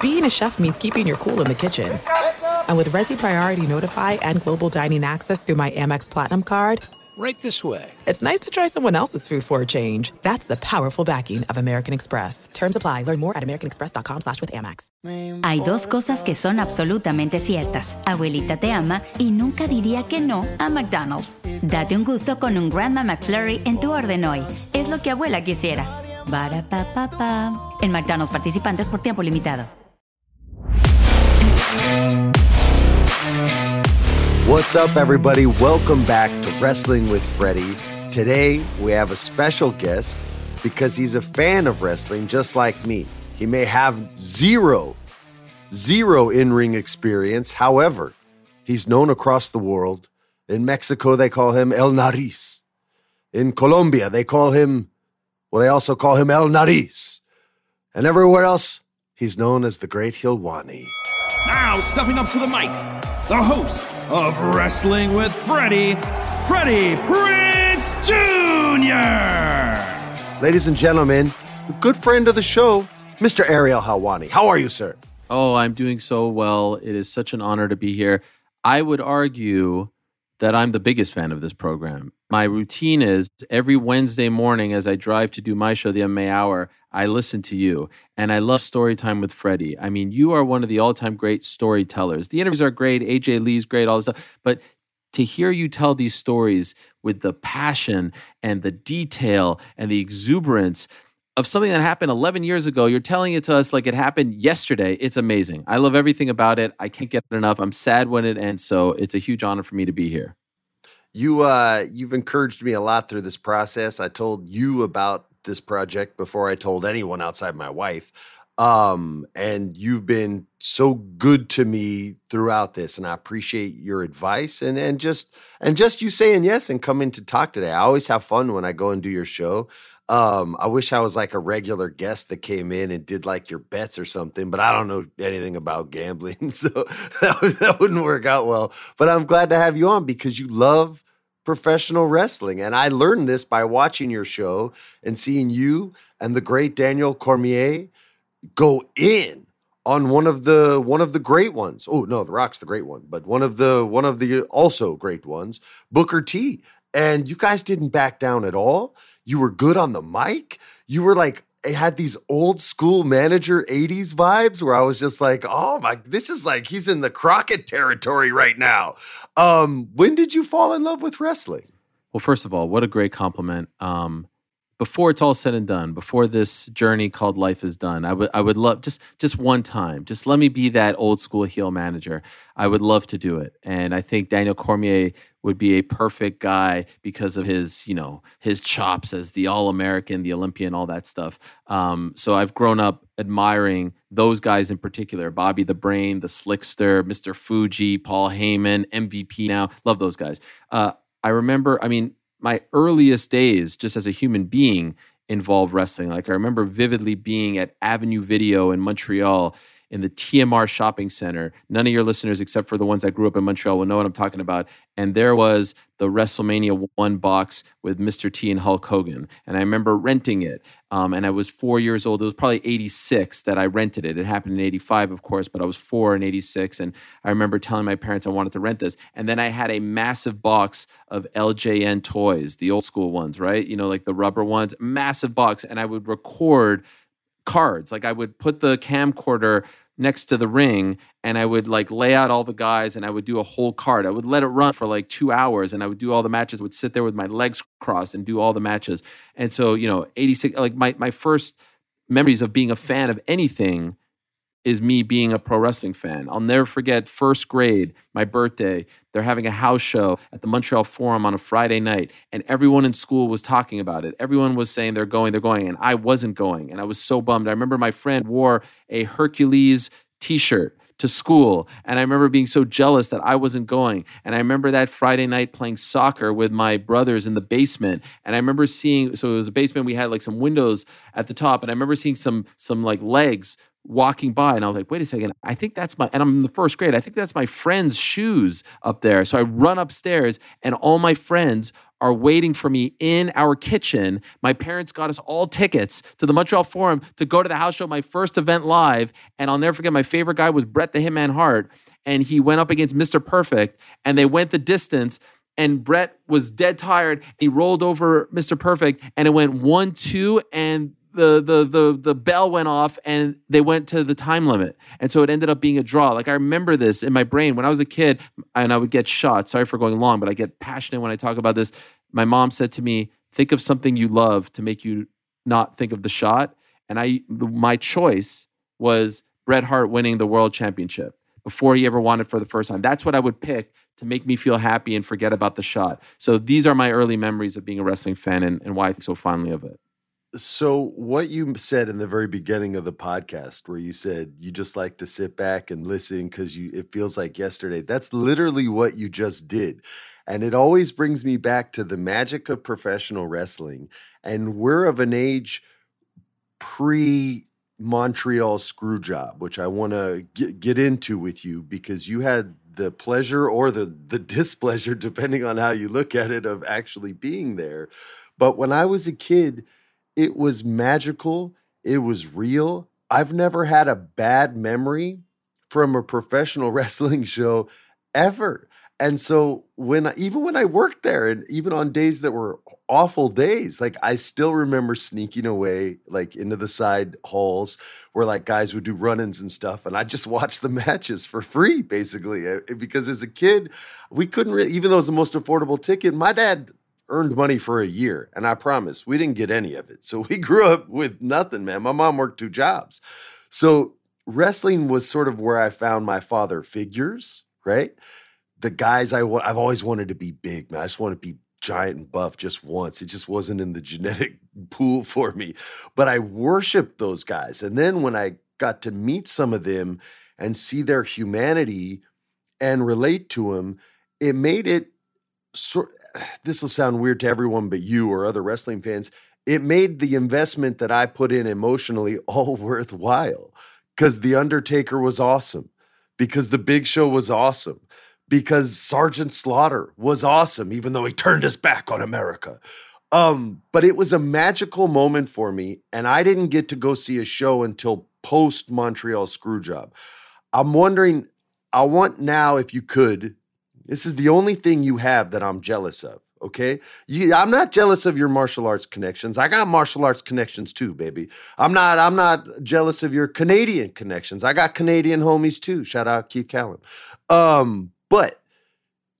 Being a chef means keeping your cool in the kitchen. And with Resy Priority Notify and Global Dining Access through my Amex Platinum card, right this way. It's nice to try someone else's food for a change. That's the powerful backing of American Express. Terms apply. Learn more at americanexpress.com slash with Amex. Hay dos cosas que son absolutamente ciertas. Abuelita te ama y nunca diría que no a McDonald's. Date un gusto con un Grandma McFlurry en tu orden hoy. Es lo que abuela quisiera. Para pa pa pa. En McDonald's participantes por tiempo limitado. What's up, everybody? Welcome back to Wrestling with Freddie. Today, we have a special guest because he's a fan of wrestling just like me. He may have zero, zero in ring experience. However, he's known across the world. In Mexico, they call him El Nariz. In Colombia, they call him, well, they also call him El Nariz. And everywhere else, he's known as the Great Helwani. Now, stepping up to the mic, the host of Wrestling with Freddie, Freddie Prinze Jr. Ladies and gentlemen, a good friend of the show, Mr. Ariel Helwani. How are you, sir? Oh, I'm doing so well. It is such an honor to be here. I would argue that I'm the biggest fan of this program. My routine is every Wednesday morning as I drive to do my show, The MMA Hour, I listen to you. And I love story time with Freddie. I mean, you are one of the all time great storytellers. The interviews are great, AJ Lee's great, all this stuff. But to hear you tell these stories with the passion and the detail and the exuberance of something that happened 11 years ago, you're telling it to us like it happened yesterday. It's amazing. I love everything about it. I can't get enough. I'm sad when it ends. So it's a huge honor for me to be here. You uh you've encouraged me a lot through this process. I told you about this project before I told anyone outside my wife. Um and you've been so good to me throughout this and I appreciate your advice and and just and just you saying yes and coming to talk today. I always have fun when I go and do your show. Um, I wish I was like a regular guest that came in and did like your bets or something, but I don't know anything about gambling, so that, that wouldn't work out well. But I'm glad to have you on because you love professional wrestling, and I learned this by watching your show and seeing you and the great Daniel Cormier go in on one of the one of the great ones. Oh no, The Rock's the great one, but one of the one of the also great ones, Booker T. And you guys didn't back down at all you were good on the mic. You were like, it had these old school manager 80s vibes where I was just like, oh my, this is like he's in the Crockett territory right now. Um, when did you fall in love with wrestling? Well, first of all, what a great compliment. Um, before it's all said and done, before this journey called life is done, I would I would love just just one time, just let me be that old school heel manager. I would love to do it, and I think Daniel Cormier would be a perfect guy because of his you know his chops as the All American, the Olympian, all that stuff. Um, so I've grown up admiring those guys in particular: Bobby the Brain, the Slickster, Mister Fuji, Paul Heyman, MVP. Now love those guys. Uh, I remember, I mean, my earliest days just as a human being involved wrestling. Like I remember vividly being at Avenue Video in Montreal in the TMR shopping center. None of your listeners, except for the ones that grew up in Montreal, will know what I'm talking about. And there was the WrestleMania 1 box with Mr. T and Hulk Hogan. And I remember renting it. Um, and I was four years old. It was probably 86 that I rented it. It happened in 85, of course, but I was four in 86. And I remember telling my parents I wanted to rent this. And then I had a massive box of LJN toys, the old school ones, right? You know, like the rubber ones, massive box. And I would record cards. Like I would put the camcorder next to the ring and I would like lay out all the guys and I would do a whole card. I would let it run for like two hours and I would do all the matches. I would sit there with my legs crossed and do all the matches. And so, you know, 86, like my, my first memories of being a fan of anything is me being a pro wrestling fan. I'll never forget first grade, my birthday. They're having a house show at the Montreal Forum on a Friday night, and everyone in school was talking about it. Everyone was saying they're going, they're going, and I wasn't going, and I was so bummed. I remember my friend wore a Hercules t-shirt to school and i remember being so jealous that i wasn't going and i remember that friday night playing soccer with my brothers in the basement and i remember seeing so it was a basement we had like some windows at the top and i remember seeing some some like legs walking by and I was like, wait a second, I think that's my, and I'm in the first grade, I think that's my friend's shoes up there. So I run upstairs and all my friends are waiting for me in our kitchen. My parents got us all tickets to the Montreal Forum to go to the house show, my first event live. And I'll never forget, my favorite guy was Bret the Hitman Hart. And he went up against Mr. Perfect and they went the distance and Bret was dead tired. He rolled over Mr. Perfect and it went one, two, and the the the the bell went off and they went to the time limit. And so it ended up being a draw. Like i remember this in my brain. When i was a kid and i would get shot. Sorry for going long but i get passionate when i talk about this. My mom said to me think of something you love to make you not think of the shot. And i my choice was bret hart winning the world championship before he ever won it for the first time. That's what i would pick to make me feel happy and forget about the shot. So these are my early memories of being a wrestling fan and, and why i think so fondly of it so, what you said in the very beginning of the podcast, where you said you just like to sit back and listen because you it feels like yesterday. That's literally what you just did, and it always brings me back to the magic of professional wrestling. And we're of an age pre Montreal screw job, which I want to get, get into with you because you had the pleasure or the the displeasure, depending on how you look at it, of actually being there. But when I was a kid it was magical. It was real. I've never had a bad memory from a professional wrestling show ever. And so when even when I worked there and even on days that were awful days, like I still remember sneaking away like into the side halls where like guys would do run-ins and stuff and I just watched the matches for free basically eh, because as a kid we couldn't really even though it was the most affordable ticket, my dad earned money for a year. And I promise we didn't get any of it. So we grew up with nothing, man. My mom worked two jobs. So wrestling was sort of where I found my father figures, right? The guys I I've always wanted to be big, man. I just want to be giant and buff just once. It just wasn't in the genetic pool for me. But I worshiped those guys. And then when I got to meet some of them and see their humanity and relate to them, it made it sort this will sound weird to everyone but you or other wrestling fans. It made the investment that I put in emotionally all worthwhile because The Undertaker was awesome, because The Big Show was awesome, because Sergeant Slaughter was awesome, even though he turned his back on America. Um, but it was a magical moment for me, and I didn't get to go see a show until post Montreal Screwjob. I'm wondering, I want now, if you could, this is the only thing you have that I'm jealous of. Okay. You, I'm not jealous of your martial arts connections. I got martial arts connections too, baby. I'm not, I'm not jealous of your Canadian connections. I got Canadian homies too. Shout out Keith Callum. Um, but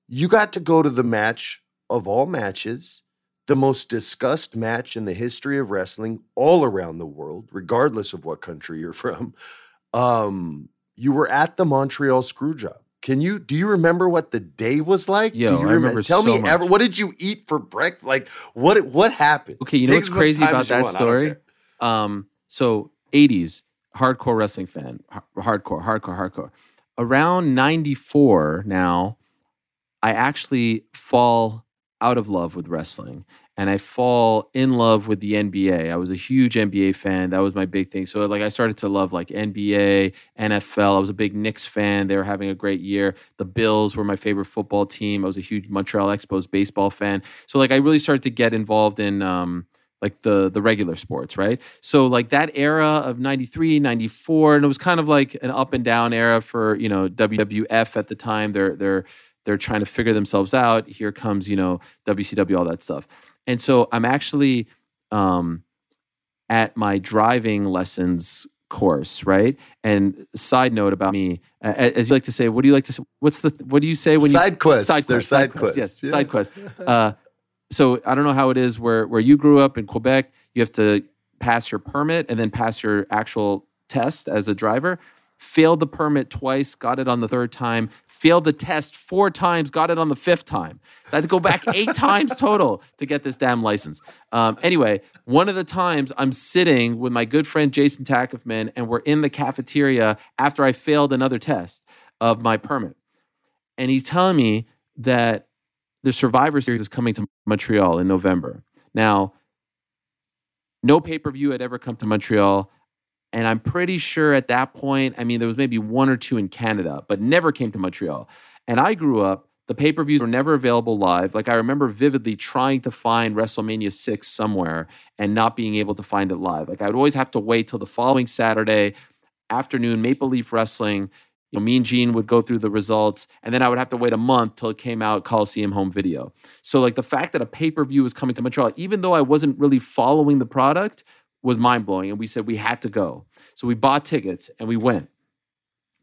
you got to go to the match of all matches, the most discussed match in the history of wrestling all around the world, regardless of what country you're from. Um, you were at the Montreal Screwjob. Can you do you remember what the day was like? Yo, do you I remember Tell so me ever what did you eat for breakfast? Like what what happened? Okay, you know Take what's crazy about that want, story? Um, so 80s hardcore wrestling fan, hardcore, hardcore, hardcore. Around 94 now, I actually fall out of love with wrestling and I fall in love with the NBA. I was a huge NBA fan. That was my big thing. So like I started to love like NBA, NFL. I was a big Knicks fan. They were having a great year. The Bills were my favorite football team. I was a huge Montreal Expos baseball fan. So like I really started to get involved in um like the the regular sports, right? So like that era of 93, 94 and it was kind of like an up and down era for, you know, WWF at the time. They're they're they're trying to figure themselves out. Here comes, you know, WCW all that stuff. And so I'm actually um, at my driving lessons course, right? And side note about me, as you like to say, what do you like to say? What's the what do you say when you Side you quests. They're side quest. Yes, Yeah. side quest. Uh, so I don't know how it is where where you grew up in Quebec. You have to pass your permit and then pass your actual test as a driver. Failed the permit twice, got it on the third time, failed the test four times, got it on the fifth time. I had to go back eight times total to get this damn license. Um, anyway, one of the times I'm sitting with my good friend Jason Tackefman, and we're in the cafeteria after I failed another test of my permit. And he's telling me that the Survivor Series is coming to Montreal in November. Now, no pay per view had ever come to Montreal. And I'm pretty sure at that point, I mean, there was maybe one or two in Canada, but never came to Montreal. And I grew up, the pay per views were never available live. Like I remember vividly trying to find WrestleMania 6 somewhere and not being able to find it live. Like I would always have to wait till the following Saturday afternoon, Maple Leaf Wrestling. You know, me and Gene would go through the results, and then I would have to wait a month till it came out Coliseum home video. So, like the fact that a pay per view was coming to Montreal, even though I wasn't really following the product, was mind blowing. And we said we had to go. So we bought tickets and we went.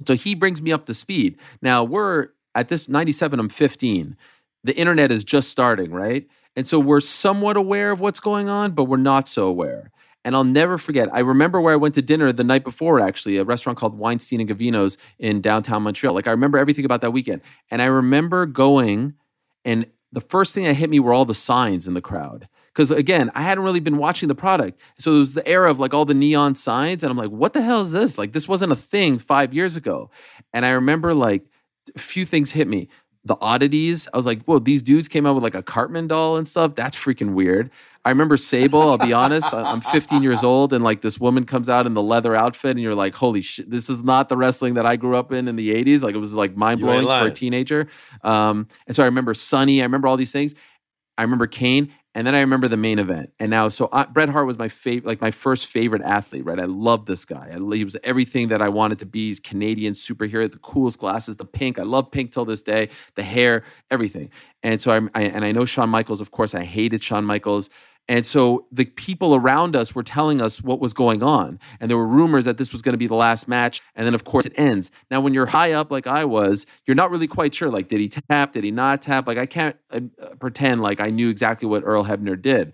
So he brings me up to speed. Now we're at this 97, I'm 15. The internet is just starting, right? And so we're somewhat aware of what's going on, but we're not so aware. And I'll never forget. I remember where I went to dinner the night before, actually, a restaurant called Weinstein and Gavino's in downtown Montreal. Like I remember everything about that weekend. And I remember going, and the first thing that hit me were all the signs in the crowd. Because again, I hadn't really been watching the product. So it was the era of like all the neon signs. And I'm like, what the hell is this? Like, this wasn't a thing five years ago. And I remember like a few things hit me the oddities. I was like, whoa, these dudes came out with like a Cartman doll and stuff. That's freaking weird. I remember Sable, I'll be honest. I'm 15 years old and like this woman comes out in the leather outfit and you're like, holy shit, this is not the wrestling that I grew up in in the 80s. Like it was like mind blowing for a teenager. Um, and so I remember Sunny, I remember all these things. I remember Kane. And then I remember the main event. And now, so I, Bret Hart was my favorite, like my first favorite athlete, right? I love this guy. I, he was everything that I wanted to be. He's Canadian superhero, the coolest glasses, the pink. I love pink till this day, the hair, everything. And so I, I and I know Shawn Michaels, of course, I hated Shawn Michaels. And so the people around us were telling us what was going on. And there were rumors that this was going to be the last match. And then, of course, it ends. Now, when you're high up like I was, you're not really quite sure. Like, did he tap? Did he not tap? Like, I can't uh, pretend like I knew exactly what Earl Hebner did.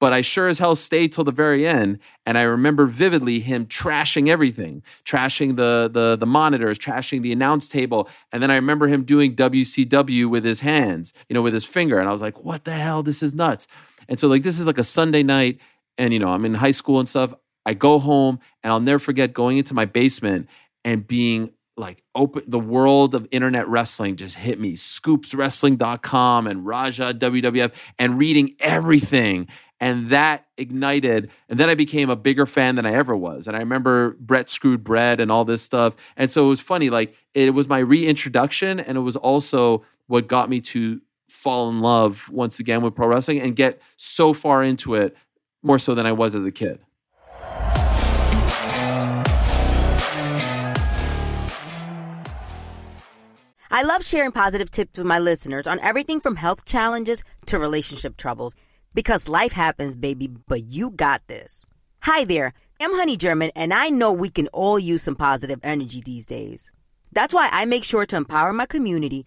But I sure as hell stayed till the very end. And I remember vividly him trashing everything, trashing the, the, the monitors, trashing the announce table. And then I remember him doing WCW with his hands, you know, with his finger. And I was like, what the hell? This is nuts. And so like this is like a Sunday night, and you know I'm in high school and stuff. I go home, and I'll never forget going into my basement and being like open the world of internet wrestling just hit me. Scoopswrestling.com and raja wwf and reading everything. And that ignited and then i became a bigger fan than i ever was. And i remember bret screwed bret and all this stuff. And so it was funny like it was my reintroduction and it was also what got me to fall in love once again with pro wrestling and get so far into it more so than I was as a kid. I love sharing positive tips with my listeners on everything from health challenges to relationship troubles because life happens, baby, but you got this. Hi there, I'm Honey German, and I know we can all use some positive energy these days. That's why I make sure to empower my community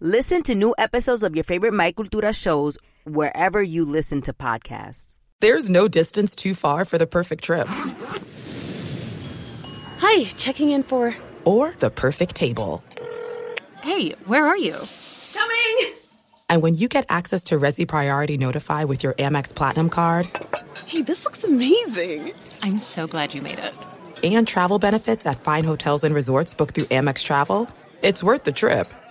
Listen to new episodes of your favorite My Cultura shows wherever you listen to podcasts. There's no distance too far for the perfect trip. Hi, checking in for. Or the perfect table. Hey, where are you? Coming! And when you get access to Resy Priority Notify with your Amex Platinum card. Hey, this looks amazing! I'm so glad you made it. And travel benefits at fine hotels and resorts booked through Amex Travel. It's worth the trip.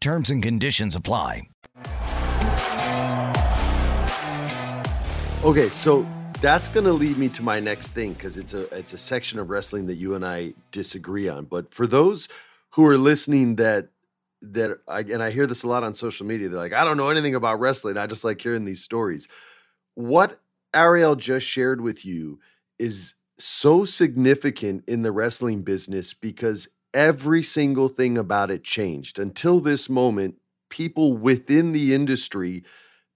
Terms and conditions apply. Okay, so that's going to lead me to my next thing because it's a it's a section of wrestling that you and I disagree on. But for those who are listening, that that I, and I hear this a lot on social media, they're like, I don't know anything about wrestling. I just like hearing these stories. What Ariel just shared with you is so significant in the wrestling business because every single thing about it changed until this moment. People within the industry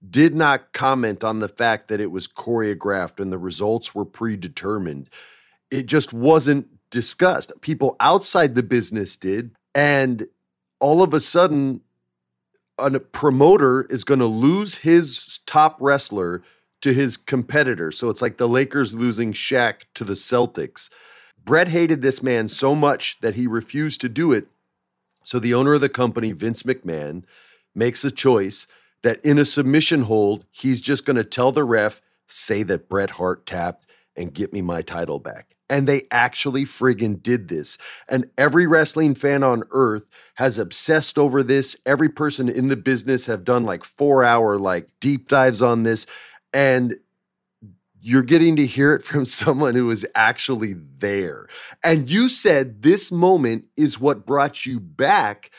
did not comment on the fact that it was choreographed and the results were predetermined. It just wasn't discussed. People outside the business did. And all of a sudden, a promoter is going to lose his top wrestler to his competitor. So it's like the Lakers losing Shaq to the Celtics. Bret hated this man so much that he refused to do it. So the owner of the company, Vince McMahon, makes a choice that in a submission hold, he's just going to tell the ref, say that Bret Hart tapped and get me my title back. And they actually friggin' did this. And every wrestling fan on earth has obsessed over this. Every person in the business have done like four hour like deep dives on this. And you're getting to hear it from someone who was actually there. And you said this moment is what brought you back.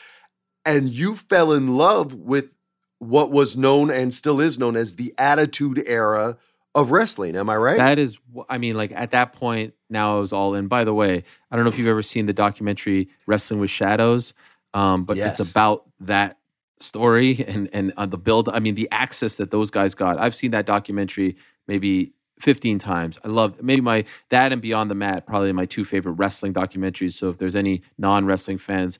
And you fell in love with what was known and still is known as the Attitude Era of wrestling. Am I right? That is, I mean, like at that point, now I was all in. By the way, I don't know if you've ever seen the documentary Wrestling with Shadows, um, but Yes. it's about that story and and uh, the build. I mean, the access that those guys got. I've seen that documentary maybe 15 times. I love maybe my that and Beyond the Mat, probably my two favorite wrestling documentaries. So if there's any non wrestling fans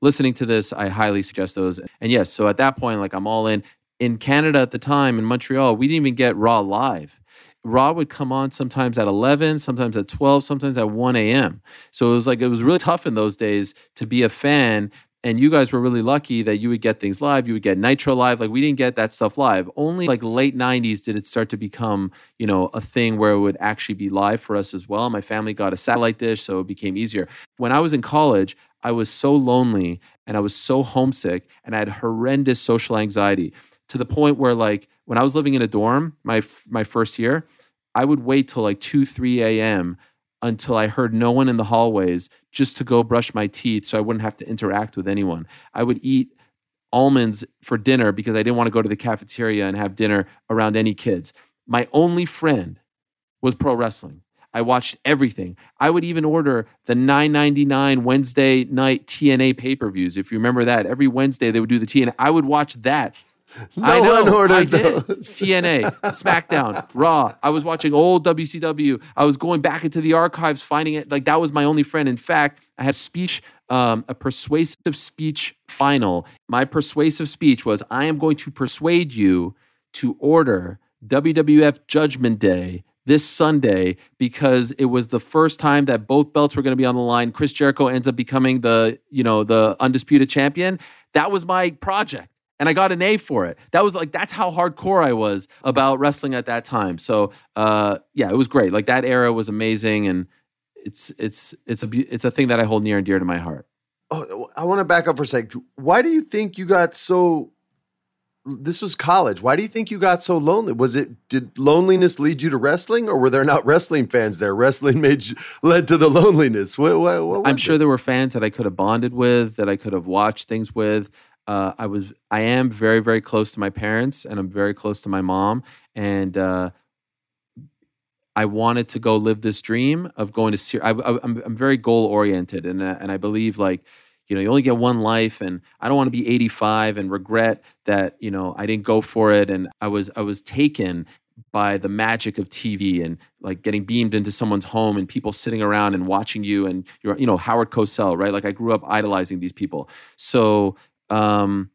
listening to this, I highly suggest those. And yes, so at that point, like I'm all in. In Canada at the time, in Montreal, we didn't even get Raw live. Raw would come on sometimes at 11, sometimes at 12, sometimes at 1 a.m. So it was like, it was really tough in those days to be a fan. And you guys were really lucky that you would get things live. You would get Nitro live. Like we didn't get that stuff live. Only like late 90s did it start to become, you know, a thing where it would actually be live for us as well. My family got a satellite dish, so it became easier. When I was in college, I was so lonely and I was so homesick and I had horrendous social anxiety to the point where like when I was living in a dorm my my first year, I would wait till like 2 3 a.m. until I heard no one in the hallways just to go brush my teeth so I wouldn't have to interact with anyone. I would eat almonds for dinner because I didn't want to go to the cafeteria and have dinner around any kids. My only friend was pro wrestling. I watched everything. I would even order the 9.99 Wednesday night TNA pay-per-views. If you remember that, every Wednesday they would do the TNA. I would watch that. No I know, one ordered I did. those. TNA, SmackDown, Raw. I was watching old WCW. I was going back into the archives, finding it. Like that was my only friend. In fact, I had speech, um, a persuasive speech final. My persuasive speech was, "I am going to persuade you to order WWF Judgment Day." This Sunday, because it was the first time that both belts were going to be on the line. Chris Jericho ends up becoming the, you know, the undisputed champion. That was my project and I got an A for it. That was like that's how hardcore I was about wrestling at that time. So uh, yeah, it was great. Like that era was amazing, and it's it's it's a it's a thing that I hold near and dear to my heart. Oh, I want to back up for a sec. Why do you think you got so? This was college. Why do you think you got so lonely? Was it did loneliness lead you to wrestling, or were there not wrestling fans there? Wrestling made you, led to the loneliness. What, what, what I'm sure it? there were fans that I could have bonded with, that I could have watched things with. Uh, I was, I am very, very close to my parents, and I'm very close to my mom, and uh, I wanted to go live this dream of going to. Ser- I, I'm, I'm very goal oriented, and uh, and I believe like. You know, you only get one life, and I don't want to be 85 and regret that you know I didn't go for it, and I was I was taken by the magic of TV and like getting beamed into someone's home and people sitting around and watching you and you're you know Howard Cosell right like I grew up idolizing these people so um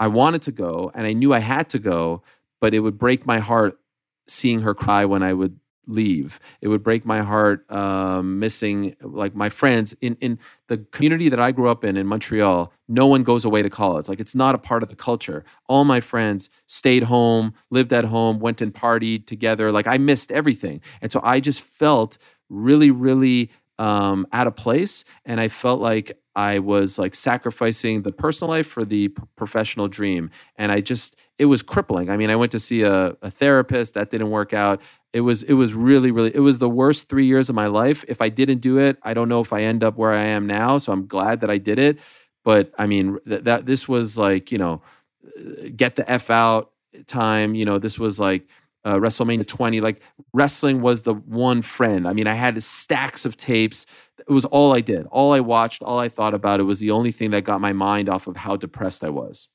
I wanted to go and I knew I had to go, but it would break my heart seeing her cry when I would leave. It would break my heart um, missing like my friends in in the community that I grew up in in Montreal. No one goes away to college. Like it's not a part of the culture. All my friends stayed home, lived at home, went and partied together. Like I missed everything, and so I just felt really, really um, out of place, and I felt like I was like sacrificing the personal life for the p- professional dream. And I just, it was crippling. I mean, I went to see a, a, therapist that didn't work out. It was, it was really, really, it was the worst three years of my life. If I didn't do it, I don't know if I end up where I am now. So I'm glad that I did it. But I mean, th- that this was like, you know, uh, get the F out time. You know, this was like, uh, WrestleMania 20. Like wrestling was the one friend. I mean, I had stacks of tapes. It was all I did, all I watched, all I thought about. It was the only thing that got my mind off of how depressed I was.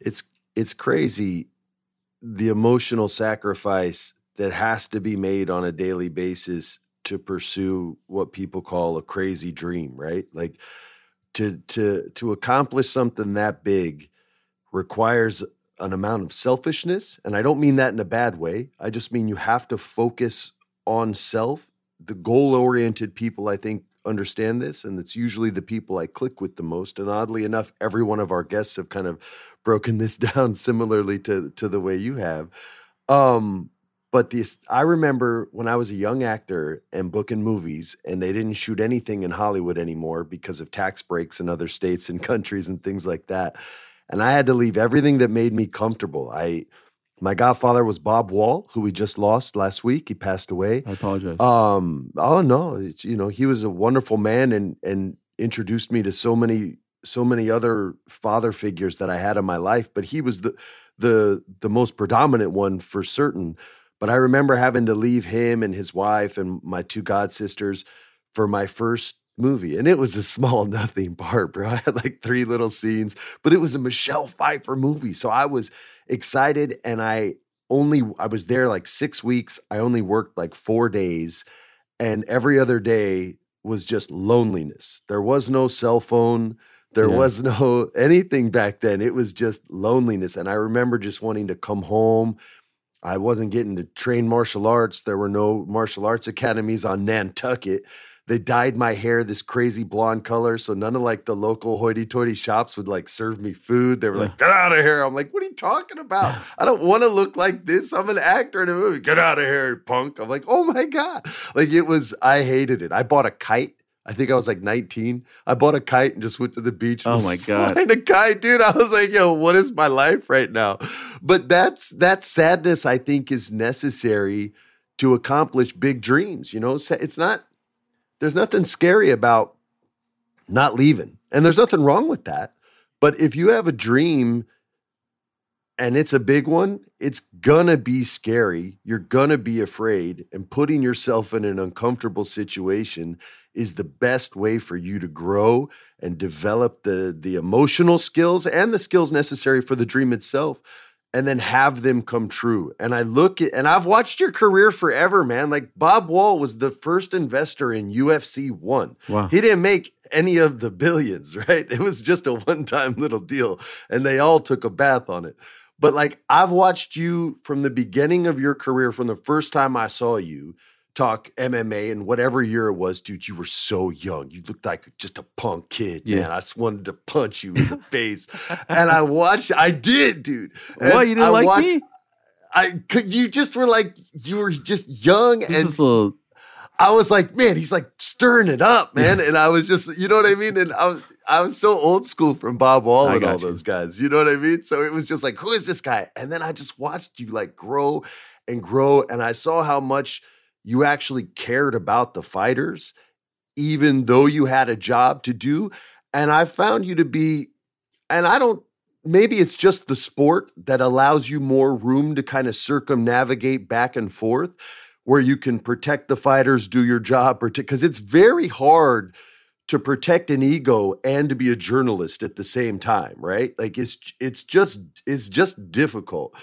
It's it's crazy the emotional sacrifice that has to be made on a daily basis to pursue what people call a crazy dream, right? Like to to to accomplish something that big requires an amount of selfishness. And I don't mean that in a bad way. I just mean you have to focus on self. The goal oriented people, I think, understand this. And it's usually the people I click with the most. And oddly enough, every one of our guests have kind of broken this down similarly to, to the way you have. Um, but this, I remember when I was a young actor and booking movies, and they didn't shoot anything in Hollywood anymore because of tax breaks in other states and countries and things like that and I had to leave everything that made me comfortable. I my godfather was Bob Wall, who we just lost last week. He passed away. I apologize. Um, oh no, it's, you know he was a wonderful man and and introduced me to so many so many other father figures that I had in my life. But he was the the the most predominant one for certain. But I remember having to leave him and his wife and my two god sisters for my first movie. And it was a small, nothing part, bro. I had like three little scenes, but it was a Michelle Pfeiffer movie. So I was excited and I only, I was there like six weeks. I only worked like four days. And every other day was just loneliness. There was no cell phone. There yeah. was no anything back then. It was just loneliness. And I remember just wanting to come home. I wasn't getting to train martial arts. There were no martial arts academies on Nantucket. They dyed my hair this crazy blonde color, so none of like the local hoity-toity shops would like serve me food. They were like, "Get out of here!" I'm like, "What are you talking about? I don't want to look like this. I'm an actor in a movie. Get out of here, punk!" I'm like, "Oh my god!" Like it was. I hated it. I bought a kite. I think I was like 19. I bought a kite and just went to the beach. oh my god! Flying a kite, dude. I was like, "Yo, what is my life right now?" But that's that sadness. I think is necessary to accomplish big dreams. You know, it's not there's nothing scary about not leaving. And there's nothing wrong with that. But if you have a dream and it's a big one, it's gonna be scary. You're gonna be afraid. And putting yourself in an uncomfortable situation is the best way for you to grow and develop the, the emotional skills and the skills necessary for the dream itself and then have them come true. And I look at, and I've watched your career forever, man. Like Bob Wall was the first investor in UFC One. Wow. He didn't make any of the billions, right? It was just a one time little deal, and they all took a bath on it. But like I've watched you from the beginning of your career, from the first time I saw you talk MMA and whatever year it was, dude, you were so young. You looked like just a punk kid, yeah. man. I just wanted to punch you in the face. And I watched, I did, dude. And what, you didn't I like watched, me? I could you just were like you were just young this and little... I was like, man, he's like stirring it up, man. And I was just, you know what I mean? And I was I was so old school from Bob Wall and all you. those guys. You know what I mean? So it was just like, who is this guy? And then I just watched you like grow and grow. And I saw how much you actually cared about the fighters, even though you had a job to do. And I found you to be, and I don't, maybe it's just the sport that allows you more room to kind of circumnavigate back and forth where you can protect the fighters, do your job, because it's very hard to protect an ego and to be a journalist at the same time, right? Like it's it's just it's just difficult.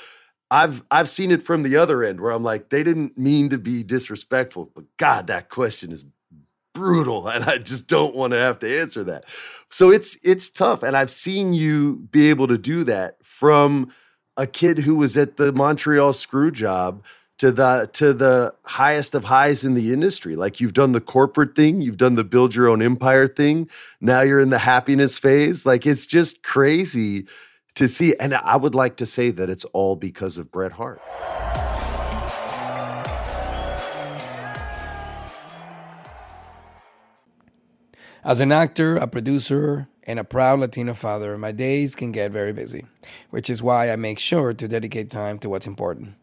I've I've seen it from the other end where I'm like, they didn't mean to be disrespectful, but God, that question is brutal, and I just don't want to have to answer that. So it's it's tough, and I've seen you be able to do that from a kid who was at the Montreal screw job to the to the highest of highs in the industry. Like you've done the corporate thing, you've done the build your own empire thing. Now you're in the happiness phase. Like it's just crazy to see. And I would like to say that it's all because of Bret Hart. As an actor, a producer, and a proud Latino father, my days can get very busy, which is why I make sure to dedicate time to what's important,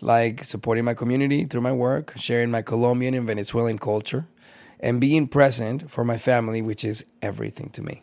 like supporting my community through my work, sharing my Colombian and Venezuelan culture, and being present for my family, which is everything to me.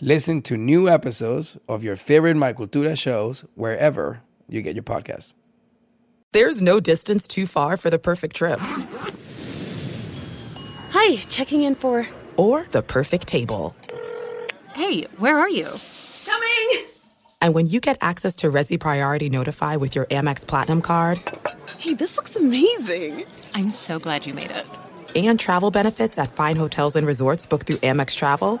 Listen to new episodes of your favorite My Cultura shows wherever you get your podcasts. There's no distance too far for the perfect trip. Hi, checking in for. Or the perfect table. Hey, where are you? Coming! And when you get access to Resy Priority Notify with your Amex Platinum card. Hey, this looks amazing! I'm so glad you made it. And travel benefits at fine hotels and resorts booked through Amex Travel.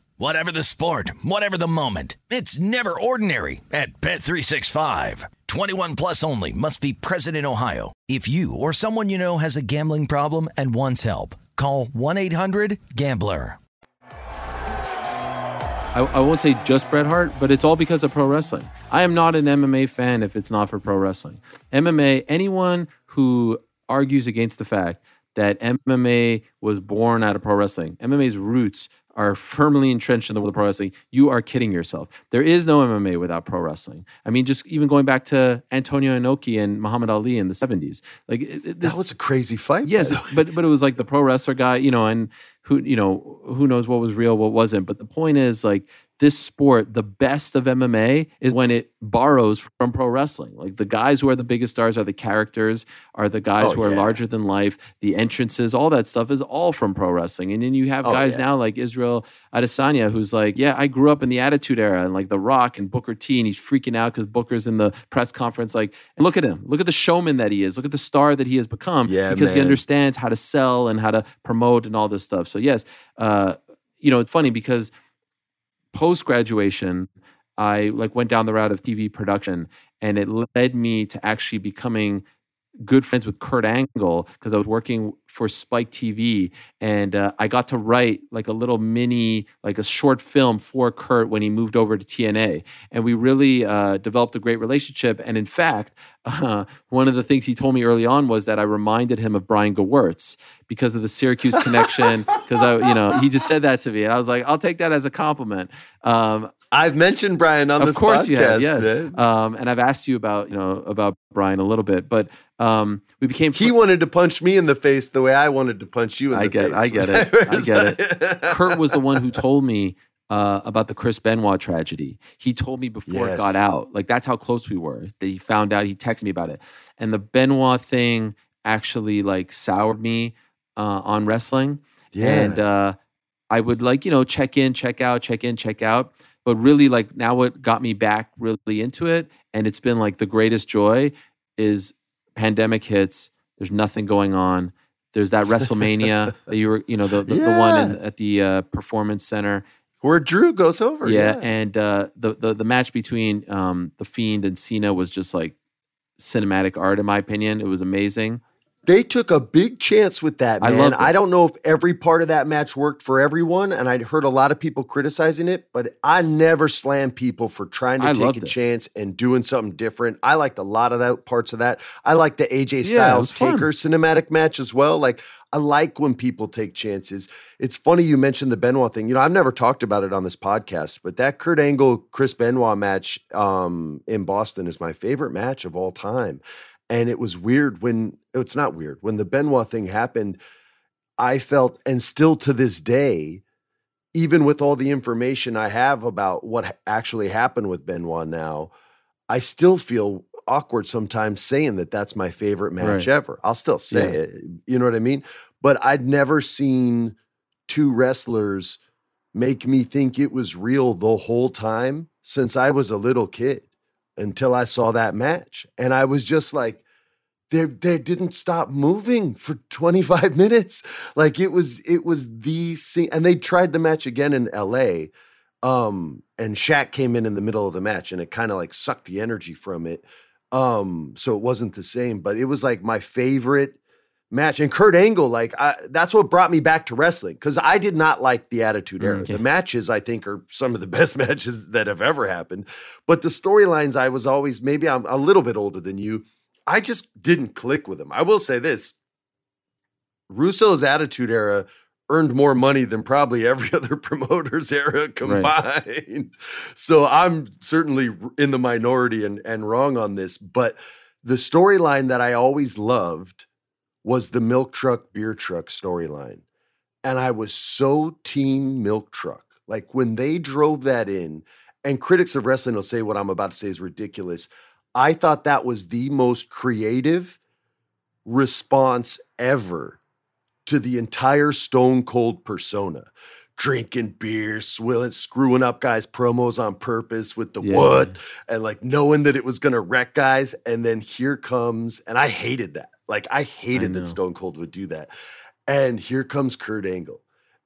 Whatever the sport, whatever the moment. It's never ordinary at Bet365. 21 plus only must be present in Ohio. If you or someone you know has a gambling problem and wants help, call 1-800-GAMBLER. I, I won't say just Bret Hart, but it's all because of pro wrestling. I am not an MMA fan if it's not for pro wrestling. MMA, anyone who argues against the fact that MMA was born out of pro wrestling, MMA's roots are firmly entrenched in the world of pro wrestling, you are kidding yourself. There is no MMA without pro wrestling. I mean, just even going back to Antonio Inoki and Muhammad Ali in the 70s. Like this, that was a crazy fight. Yes, but but it was like the pro wrestler guy, you know, and who you know who knows what was real, what wasn't. But the point is, like this sport, the best of MMA is when it borrows from pro wrestling. Like the guys who are the biggest stars are the characters, are the guys Oh, who are yeah. larger than life. The entrances, all that stuff is all from pro wrestling. And then you have Oh, guys yeah. now like Israel Adesanya, who's like, yeah, I grew up in the Attitude Era, and like The Rock and Booker T, and he's freaking out because Booker's in the press conference. Like, look at him, look at the showman that he is, look at the star that he has become, Yeah, because he understands how to sell and how to promote and all this stuff. So yes, uh, you know, it's funny because post graduation, I like went down the route of TV production, and it led me to actually becoming good friends with Kurt Angle because I was working for Spike TV, and uh, I got to write like a little mini, like a short film for Kurt when he moved over to TNA, and we really uh, developed a great relationship. And in fact, uh, one of the things he told me early on was that I reminded him of Brian Gewirtz because of the Syracuse connection. Because I, you know, he just said that to me, and I was like, I'll take that as a compliment. Um, I've mentioned Brian on of this course podcast. you have, yes. Um, and I've asked you about, you know, about Brian a little bit, but um, we became. He wanted to punch me in the face the way I wanted to punch you in I the get, face. I get it, I get it. Kurt was the one who told me uh, about the Chris Benoit tragedy. He told me before it got out. Like that's how close we were. That he found out. He texted me about it, and the Benoit thing actually like soured me uh, on wrestling. Yeah. And uh, I would like you know check in, check out, check in, check out. But really, like now, what got me back really into it, and it's been like the greatest joy, is pandemic hits. There's nothing going on. There's that WrestleMania that you were, you know, the the, the one in, at the uh, Performance Center. Where Drew goes over. Yeah, Yeah. and uh, the, the the match between um, the Fiend and Cena was just like cinematic art, in my opinion. It was amazing. They took a big chance with that, I man. it. I don't know if every part of that match worked for everyone, and I'd heard a lot of people criticizing it, but I never slam people for trying to I take a it. chance and doing something different. I liked a lot of that parts of that. I like the AJ Yeah, Styles fun. Taker cinematic match as well. Like I like when people take chances. It's funny you mentioned the Benoit thing. You know, I've never talked about it on this podcast, but that Kurt Angle Chris Benoit match um, in Boston is my favorite match of all time. And it was weird when it's not weird when the Benoit thing happened. I felt, and still to this day, even with all the information I have about what actually happened with Benoit now, I still feel awkward sometimes saying that that's my favorite match Right. ever. I'll still say Yeah. it. You know what I mean? But I'd never seen two wrestlers make me think it was real the whole time since I was a little kid until I saw that match. And I was just like, they they didn't stop moving for 25 minutes. Like it was it was the scene and they tried the match again in LA. Um and Shaq came in in the middle of the match and it kind of like sucked the energy from it. Um so it wasn't the same, but it was like my favorite match and Kurt Angle like I, that's what brought me back to wrestling cuz I did not like the Attitude Era. Okay. The matches I think are some of the best matches that have ever happened, but the storylines I was always maybe I'm a little bit older than you. I just didn't click with him. I will say this Russo's Attitude Era earned more money than probably every other promoter's era combined. So I'm certainly in the minority and, and wrong on this. But the storyline that I always loved was the milk truck, beer truck storyline. And I was so team milk truck. Like when they drove that in, and critics of wrestling will say what I'm about to say is ridiculous. I thought that was the most creative response ever to the entire Stone Cold persona. Drinking beer, swilling, screwing up guys' promos on purpose with the Yeah. what, and like knowing that it was gonna wreck guys. And then here comes, and I hated that. Like I hated know. that Stone Cold would do that. And here comes Kurt Angle.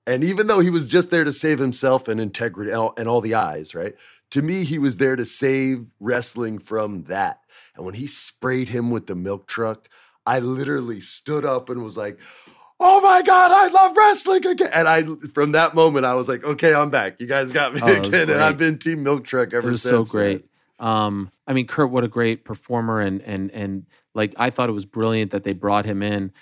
And even though he was just there to save himself and integrity and all, and all the eyes, right? To me, he was there to save wrestling from that. And when he sprayed him with the milk truck, I literally stood up and was like, "Oh my god, I love wrestling again!" And I, from that moment, I was like, "Okay, I'm back. You guys got me Oh, again." And I've been Team Milk Truck ever it was since. so man. great. Um, I mean, Kurt, what a great performer, and and and like I thought it was brilliant that they brought him in.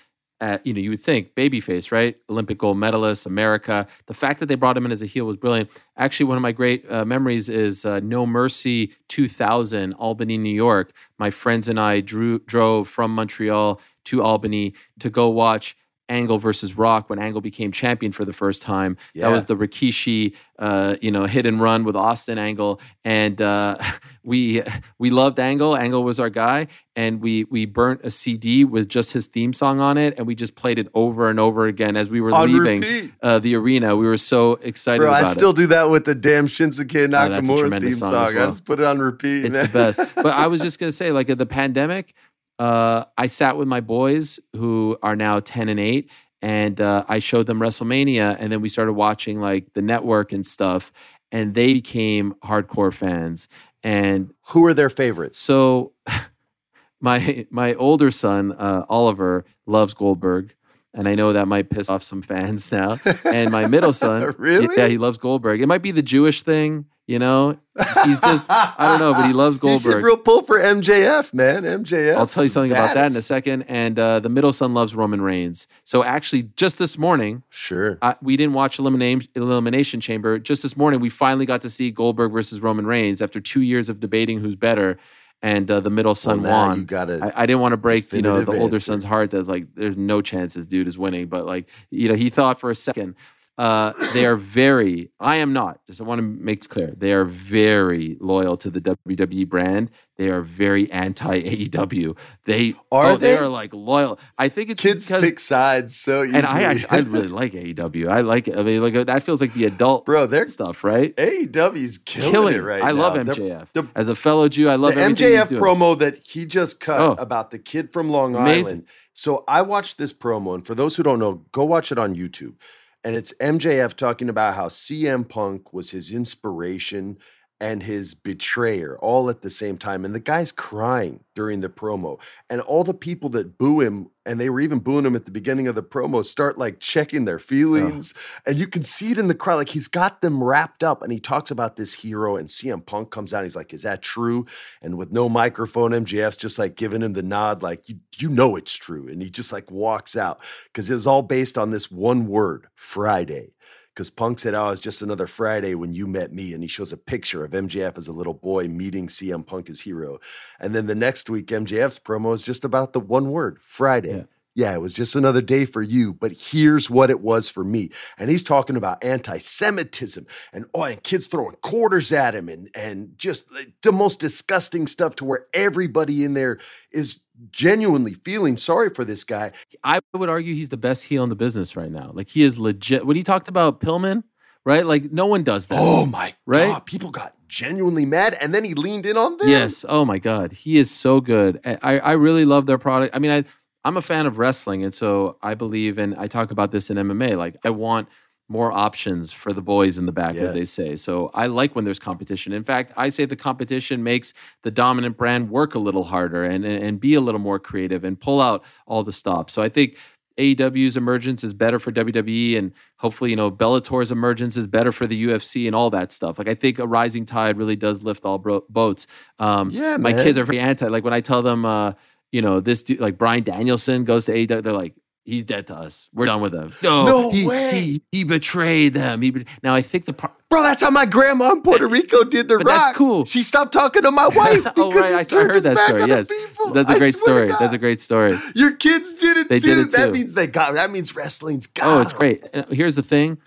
At, you know, you would think babyface, right? Olympic gold medalist, America. The fact that they brought him in as a heel was brilliant. Actually, one of my great uh, memories is uh, No Mercy 2000, Albany, New York. My friends and I drew, drove from Montreal to Albany to go watch Angle versus Rock when Angle became champion for the first time. Yeah. That was the Rikishi, uh, you know, hit and run with Austin Angle, and uh, we we loved Angle. Angle was our guy, and we we burnt a CD with just his theme song on it, and we just played it over and over again as we were On leaving uh, the arena. We were so excited Bro, I still it. do that with the damn Shinsuke Oh, Nakamura tremendous theme song song. well. I just put it on repeat. It's man. the best. But I was just gonna say, like at the pandemic, uh, I sat with my boys who are now ten and eight, and uh, I showed them WrestleMania, and then we started watching like the network and stuff, and they became hardcore fans. And Who are their favorites? so, my my older son uh, Oliver loves Goldberg. And I know that might piss off some fans now. And my middle son, Really? yeah, he loves Goldberg. It might be the Jewish thing, you know. He's just, I don't know, but he loves Goldberg. should real pull for MJF, man. MJF. I'll tell you something about that in a second. And uh, the middle son loves Roman Reigns. So actually, just this morning, Sure. uh, we didn't watch Elimination, Elimination Chamber. Just this morning, we finally got to see Goldberg versus Roman Reigns after two years of debating who's better. And uh, the middle son Well, won. you got a I, I didn't want to break, you know, the older answer. son's heart. That's like, there's no chance this dude is winning. But like, you know, he thought for a second. Uh, they are very. I am not. Just I want to make it clear. They are very loyal to the WWE brand. They are very anti AEW. They Are oh, they? they? are like loyal. I think it's Kids because pick sides so easily. and I actually I really like AEW. I like it. I mean, like that feels like the adult Bro, they're stuff, right? AEW's killing, it right I now. love MJF. The, As a fellow Jew, I love the MJF promo that he just cut Oh. about the kid from Long Amazing. Island. So I watched this promo, and for those who don't know, go watch it on YouTube. And it's MJF talking about how CM Punk was his inspiration and his betrayer all at the same time. And the guy's crying during the promo. And all the people that boo him, and they were even booing him at the beginning of the promo, start like checking their feelings. And you can see it in the crowd. Like he's got them wrapped up. And he talks about this hero. And CM Punk comes out. He's like, Is that true? And with no microphone, MJF's just like giving him the nod, like, You, you know it's true. And he just like walks out because it was all based on this one word Friday because Punk said, "Oh, it's just another Friday when you met me," and he shows a picture of MJF as a little boy meeting CM Punk as hero, and then the next week MJF's promo is just about the one word Friday. Yeah. Yeah, it was just another day for you, but here's what it was for me. And he's talking about anti-Semitism and oh, and kids throwing quarters at him and and just the most disgusting stuff to where everybody in there is genuinely feeling sorry for this guy. I would argue he's the best heel in the business right now. Like he is legit. When he talked about Pillman, right? Like no one does that. Oh my Right? god, people got genuinely mad and then he leaned in on them. Yes. Oh my God, he is so good. I I I really love their product. I mean, I I'm a fan of wrestling, and so I believe, and I talk about this in MMA. Like I want more options for the boys in the back, Yeah. as they say. So I like when there's competition. In fact, I say the competition makes the dominant brand work a little harder and and, be a little more creative and pull out all the stops. So I think. AEW's emergence is better for WWE, and hopefully, you know, Bellator's emergence is better for the UFC and all that stuff. Like, I think a rising tide really does lift all bro- boats. Um, Yeah, my man. kids are very anti. Like when I tell them, uh, you know, this dude, like Bryan Danielson goes to AEW, they're like, he's dead to us. We're done with him. No, No he, way. He, he betrayed them. He bet- now I think the pro- Bro, that's how my grandma in Puerto Rico did the But rock. that's cool. She stopped talking to my oh, wife because oh right, he I, I turned heard his that back story. on Yes, people. that's a great story. That's a great story. Your kids did it They too. did it That means they got. That means wrestling's got. Oh, it's great. And uh, here's the thing: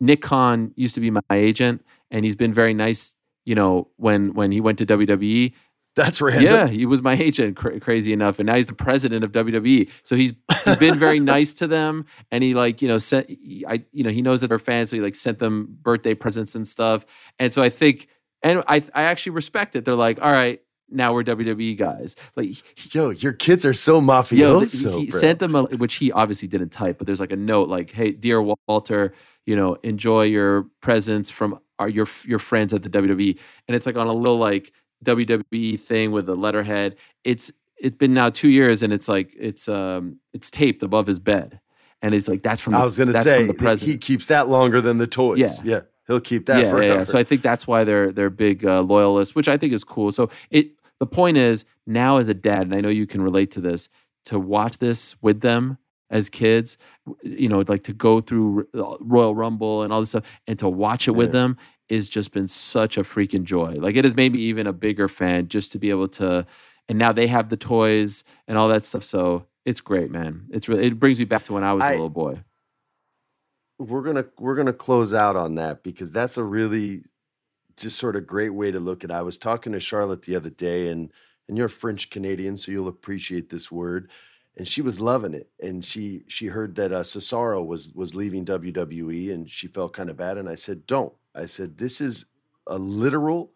Nick Khan used to be my agent, and he's been very nice. You know, when when he went to WWE, That's random. Yeah, he was my agent, cra- crazy enough, and now he's the president of WWE. So he's he's been very nice to them, and he like you know sent I you know he knows that they're fans, so he like sent them birthday presents and stuff. And so I think, and I I actually respect it. They're like, all right, now we're WWE guys. Like Yo, your kids are so Yo, mafioso. th- he bro. sent them, a, which he obviously didn't type, but there's like a note like, "Hey, dear Walter, you know, enjoy your presents from our your your friends at the WWE," and it's like on a little like WWE thing with the letterhead. It's it's been now two years, and it's like it's um it's taped above his bed, and it's like that's from. The, I was going to say he keeps that longer than the toys. Yeah. yeah, he'll keep that yeah, forever. yeah. So I think that's why they're they're big uh, loyalists, which I think is cool. So it the point is now as a dad, and I know you can relate to this, to watch this with them as kids, you know, like to go through uh, Royal Rumble and all this stuff, and to watch it with Yeah. them is just been such a freaking joy. Like it has made me even a bigger fan just to be able to. And now they have the toys and all that stuff. So it's great, man. It's really it brings me back to when I was a I- little boy. we're gonna we're gonna close out on that because that's a really just sort of great way to look at it. I was talking to Charlotte the other day and and you're French Canadian, so you'll appreciate this word. And she was loving it. And she she heard that uh, Cesaro was was leaving WWE and she felt kind of bad. And I said, Don't. I said, This is a literal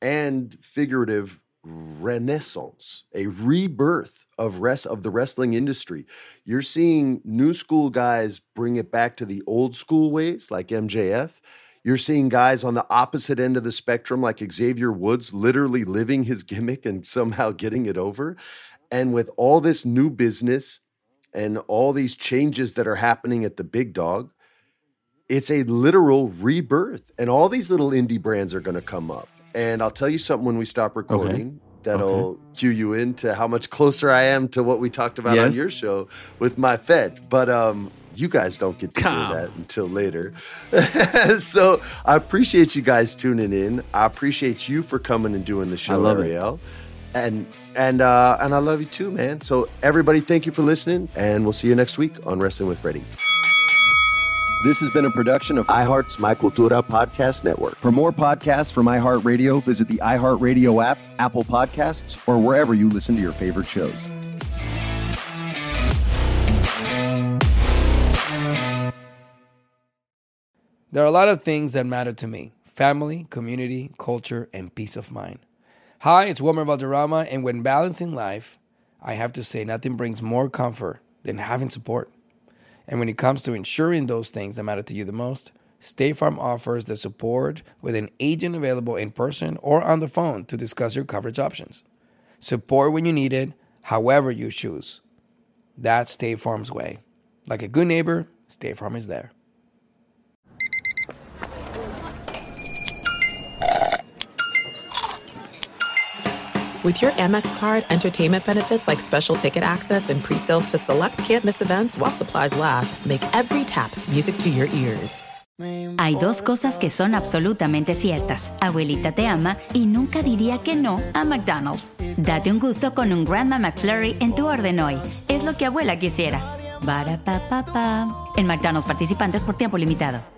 and figurative renaissance, a rebirth of rest of the wrestling industry. You're seeing new school guys bring it back to the old school ways, like MJF. You're seeing guys on the opposite end of the spectrum, like Xavier Woods, literally living his gimmick and somehow getting it over. And with all this new business and all these changes that are happening at the big dog, it's a literal rebirth. And all these little indie brands are going to come up. And I'll tell you something when we stop recording that'll cue you into how much closer I am to what we talked about on your show with my Fed. But um, you guys don't get to Come. hear that until later. so I appreciate you guys tuning in. I appreciate you for coming and doing the show, love it. And and uh, and I love you too, man. So everybody, thank you for listening, and we'll see you next week on Wrestling with Freddie. This has been a production of iHeart's My Cultura Podcast Network. For more podcasts from iHeartRadio, visit the iHeartRadio app, Apple Podcasts, or wherever you listen to your favorite shows. There are a lot of things that matter to me family, community, culture, and peace of mind. Hi, it's Wilmer Valderrama, and when balancing life, I have to say nothing brings more comfort than having support. And when it comes to ensuring those things that matter to you the most, State Farm offers the support with an agent available in person or on the phone to discuss your coverage options. Support when you need it, however you choose. That's State Farm's way. Like a good neighbor, State Farm is there. With your Amex card, entertainment benefits like special ticket access and pre-sales to select campus events while supplies last, make every tap music to your ears. Hay dos cosas que son absolutamente ciertas. Abuelita te ama y nunca diría que no a McDonald's. Date un gusto con un Grandma McFlurry en tu orden hoy. Es lo que abuela quisiera. Para pa pa pa. En McDonald's participantes por tiempo limitado.